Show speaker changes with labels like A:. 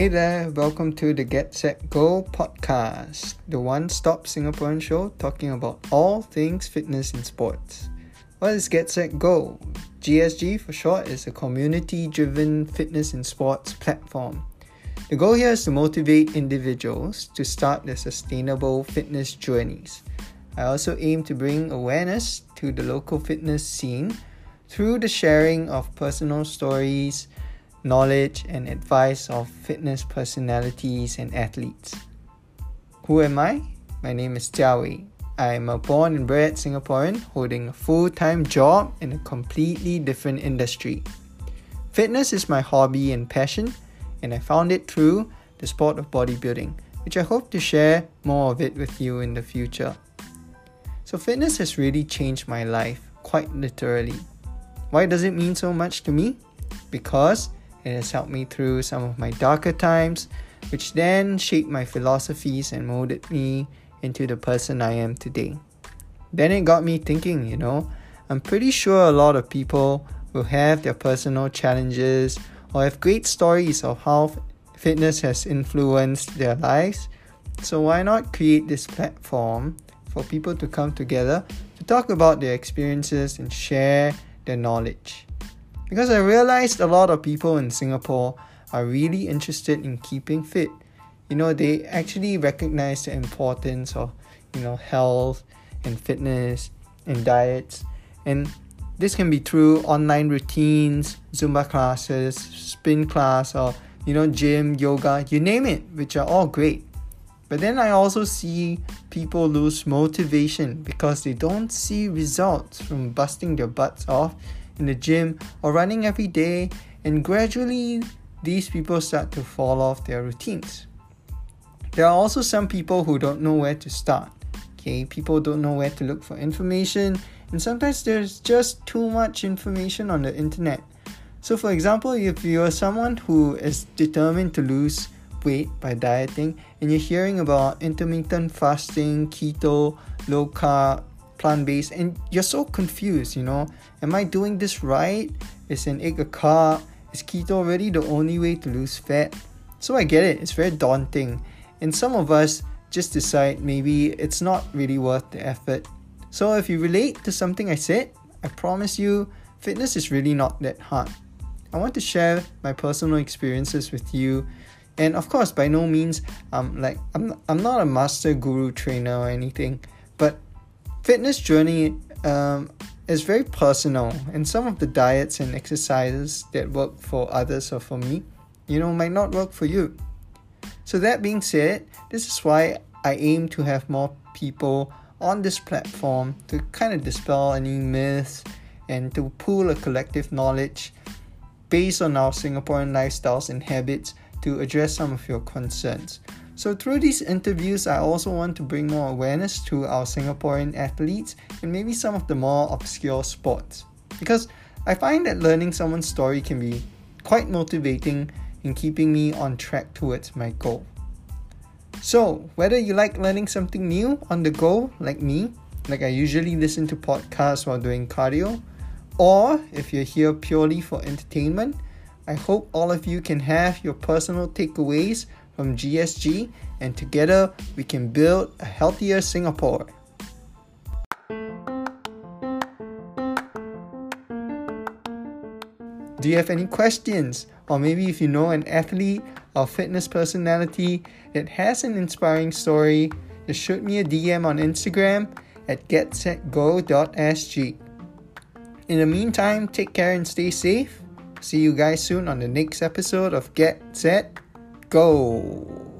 A: Hey there, welcome to the Get Set Go podcast, the one stop Singaporean show talking about all things fitness and sports. What is Get Set Go? GSG for short is a community driven fitness and sports platform. The goal here is to motivate individuals to start their sustainable fitness journeys. I also aim to bring awareness to the local fitness scene through the sharing of personal stories knowledge, and advice of fitness personalities and athletes. Who am I? My name is Jia Wei. I am a born and bred Singaporean holding a full time job in a completely different industry. Fitness is my hobby and passion, and I found it through the sport of bodybuilding, which I hope to share more of it with you in the future. So, fitness has really changed my life, quite literally. Why does it mean so much to me? Because it has helped me through some of my darker times, which then shaped my philosophies and molded me into the person I am today. Then it got me thinking, you know, I'm pretty sure a lot of people will have their personal challenges or have great stories of how fitness has influenced their lives. So, why not create this platform for people to come together to talk about their experiences and share their knowledge? Because I realized a lot of people in Singapore are really interested in keeping fit. You know, they actually recognize the importance of, you know, health and fitness and diets. And this can be through online routines, Zumba classes, spin class, or, you know, gym, yoga, you name it, which are all great. But then I also see people lose motivation because they don't see results from busting their butts off in the gym or running every day, and gradually these people start to fall off their routines. There are also some people who don't know where to start. Okay, people don't know where to look for information, and sometimes there's just too much information on the internet. So, for example, if you're someone who is determined to lose weight by dieting and you're hearing about intermittent fasting, keto, low carb, plant based and you're so confused, you know. Am I doing this right? Is an egg a carb? Is keto really the only way to lose fat? So I get it, it's very daunting. And some of us just decide maybe it's not really worth the effort. So if you relate to something I said, I promise you, fitness is really not that hard. I want to share my personal experiences with you. And of course, by no means, um, like I'm, I'm not a master guru trainer or anything, but fitness journey um, is very personal, and some of the diets and exercises that work for others or for me, you know, might not work for you. So, that being said, this is why I aim to have more people on this platform to kind of dispel any myths and to pool a collective knowledge based on our Singaporean lifestyles and habits to address some of your concerns. So, through these interviews, I also want to bring more awareness to our Singaporean athletes and maybe some of the more obscure sports. Because I find that learning someone's story can be quite motivating in keeping me on track towards my goal. So, whether you like learning something new on the go, like me, like I usually listen to podcasts while doing cardio, or if you're here purely for entertainment, I hope all of you can have your personal takeaways Um, from GSG, and together we can build a healthier Singapore. Do you have any questions? Or maybe if you know an athlete or fitness personality that has an inspiring story, just shoot me a DM on Instagram at getsetgo.sg. In the meantime, take care and stay safe. See you guys soon on the next episode of Get Set go.